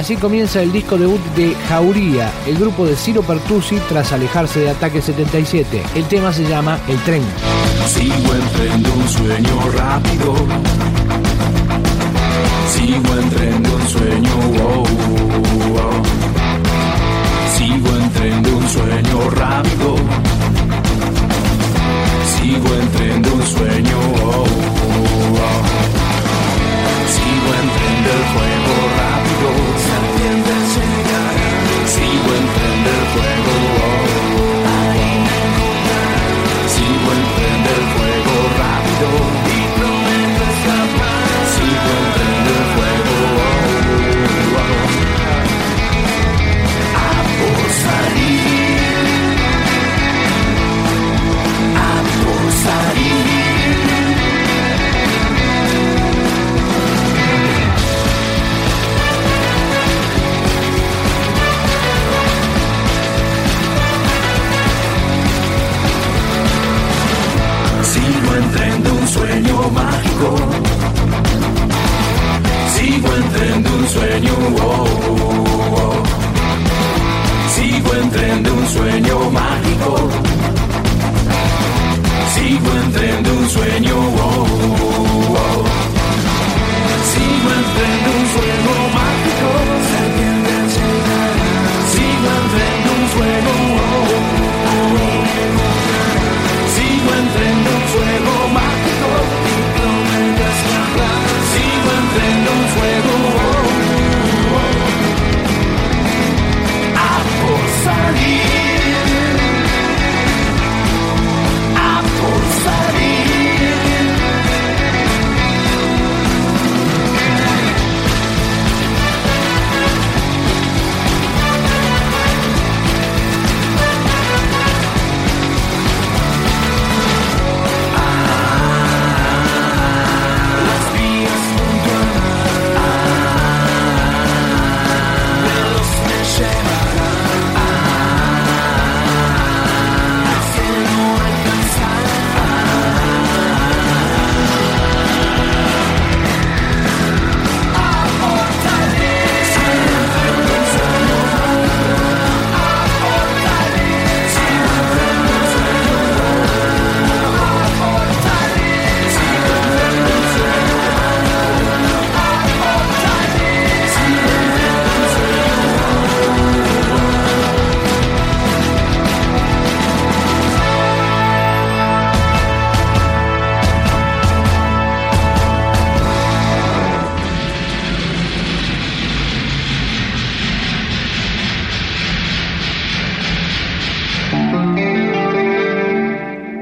Así comienza el disco debut de Jauría, el grupo de Ciro Pertusi tras alejarse de Ataque 77. El tema se llama El tren. Sigo entre un sueño rápido. Sigo entre un sueño. wow, wow. Sigo entre un sueño rápido. Sigo entre un sueño.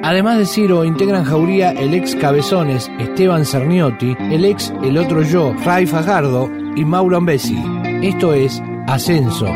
Además de Ciro, integran Jauría el ex Cabezones, Esteban Cerniotti, el ex El Otro Yo, Ray Fajardo y Mauro Ambesi. Esto es Ascenso.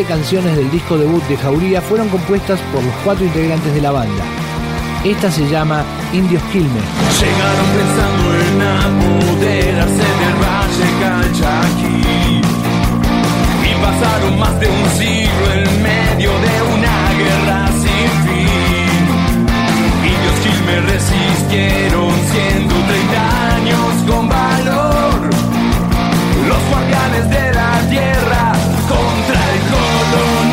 13 canciones del disco debut de Jauría fueron compuestas por los cuatro integrantes de la banda. Esta se llama Indios Quilmes. Llegaron pensando en apoderarse del Valle Calchaquí y pasaron más de un siglo en medio de una guerra sin fin. Indios Quilmes resistieron 130 años con valor, los guardianes de la tierra. alone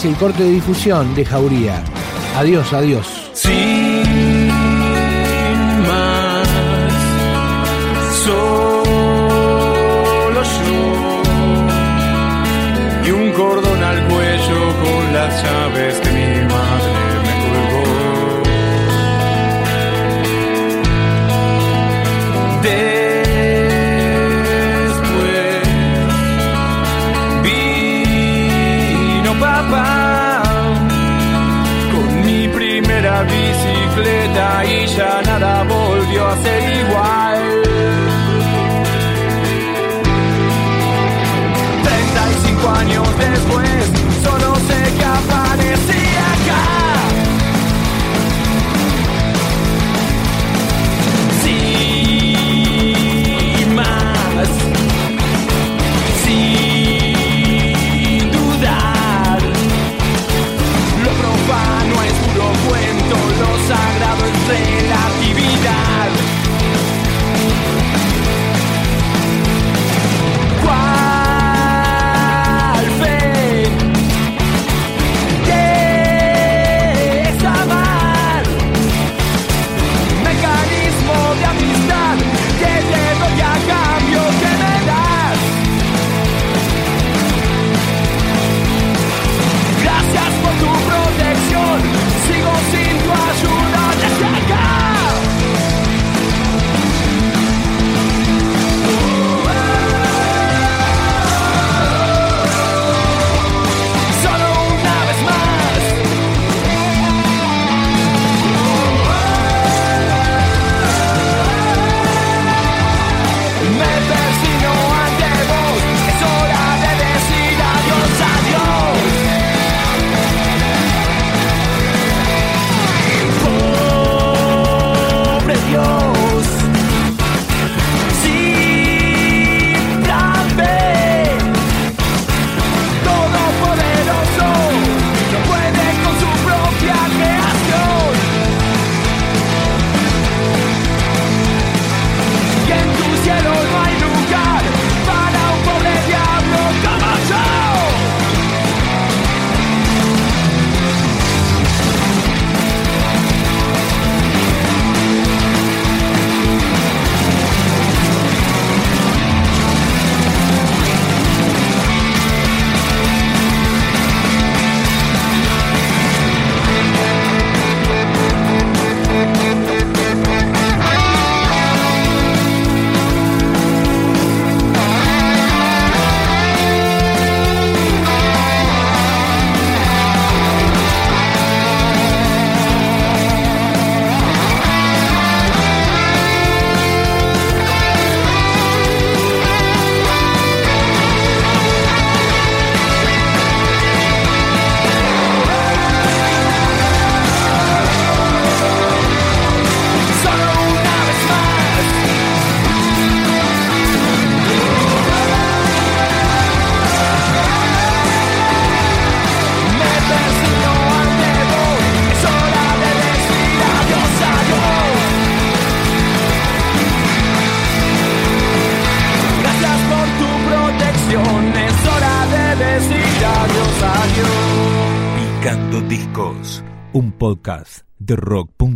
es el corte de difusión de Jauría. Adiós, adiós. bicicleta y ya nada volvió a ser igual. 35 años después podcast de rock.com.ar.